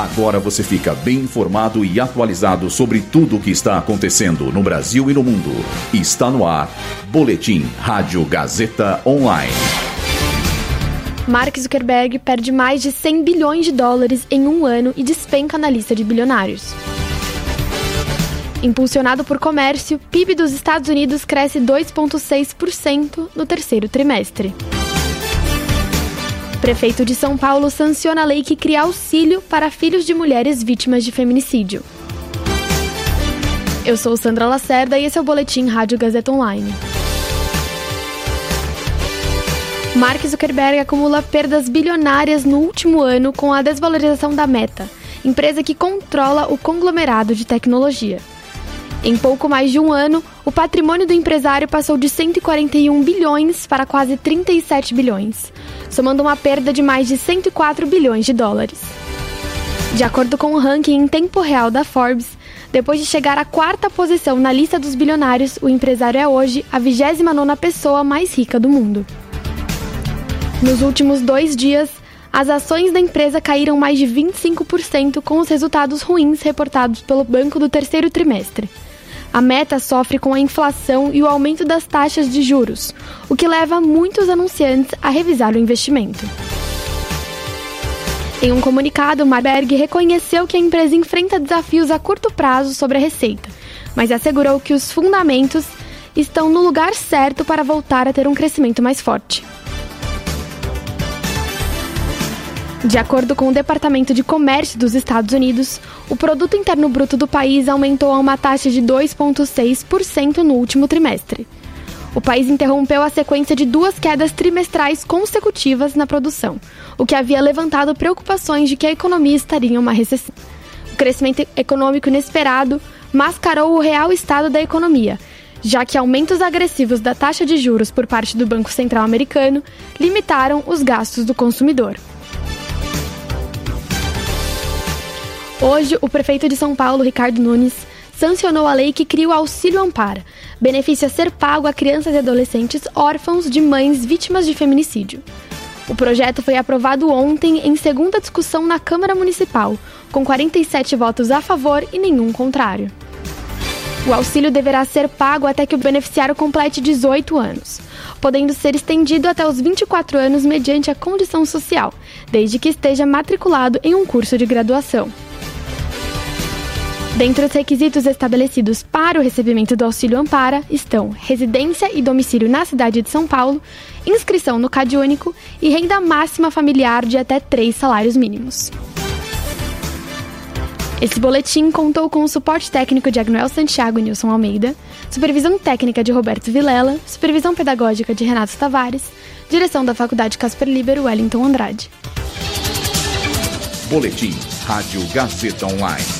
Agora você fica bem informado e atualizado sobre tudo o que está acontecendo no Brasil e no mundo. Está no ar. Boletim Rádio Gazeta Online. Mark Zuckerberg perde mais de 100 bilhões de dólares em um ano e despenca na lista de bilionários. Impulsionado por comércio, PIB dos Estados Unidos cresce 2,6% no terceiro trimestre. Prefeito de São Paulo sanciona a lei que cria auxílio para filhos de mulheres vítimas de feminicídio. Eu sou Sandra Lacerda e esse é o Boletim Rádio Gazeta Online. Mark Zuckerberg acumula perdas bilionárias no último ano com a desvalorização da Meta, empresa que controla o conglomerado de tecnologia. Em pouco mais de um ano, o patrimônio do empresário passou de 141 bilhões para quase 37 bilhões, somando uma perda de mais de 104 bilhões de dólares. De acordo com o ranking em tempo real da Forbes, depois de chegar à quarta posição na lista dos bilionários, o empresário é hoje a 29ª pessoa mais rica do mundo. Nos últimos dois dias, as ações da empresa caíram mais de 25% com os resultados ruins reportados pelo banco do terceiro trimestre. A meta sofre com a inflação e o aumento das taxas de juros, o que leva muitos anunciantes a revisar o investimento. Em um comunicado, Marberg reconheceu que a empresa enfrenta desafios a curto prazo sobre a receita, mas assegurou que os fundamentos estão no lugar certo para voltar a ter um crescimento mais forte. De acordo com o Departamento de Comércio dos Estados Unidos, o produto interno bruto do país aumentou a uma taxa de 2,6% no último trimestre. O país interrompeu a sequência de duas quedas trimestrais consecutivas na produção, o que havia levantado preocupações de que a economia estaria em uma recessão. O crescimento econômico inesperado mascarou o real estado da economia, já que aumentos agressivos da taxa de juros por parte do Banco Central americano limitaram os gastos do consumidor. Hoje, o prefeito de São Paulo, Ricardo Nunes, sancionou a lei que cria o Auxílio Ampara, benefício a ser pago a crianças e adolescentes órfãos de mães vítimas de feminicídio. O projeto foi aprovado ontem em segunda discussão na Câmara Municipal, com 47 votos a favor e nenhum contrário. O auxílio deverá ser pago até que o beneficiário complete 18 anos, podendo ser estendido até os 24 anos mediante a condição social, desde que esteja matriculado em um curso de graduação. Dentre os requisitos estabelecidos para o recebimento do auxílio Ampara estão residência e domicílio na cidade de São Paulo, inscrição no CAD único e renda máxima familiar de até três salários mínimos. Esse boletim contou com o suporte técnico de Agnoel Santiago e Nilson Almeida, supervisão técnica de Roberto Vilela, supervisão pedagógica de Renato Tavares, direção da Faculdade Casper Libero Wellington Andrade. Boletim Rádio Gazeta Online.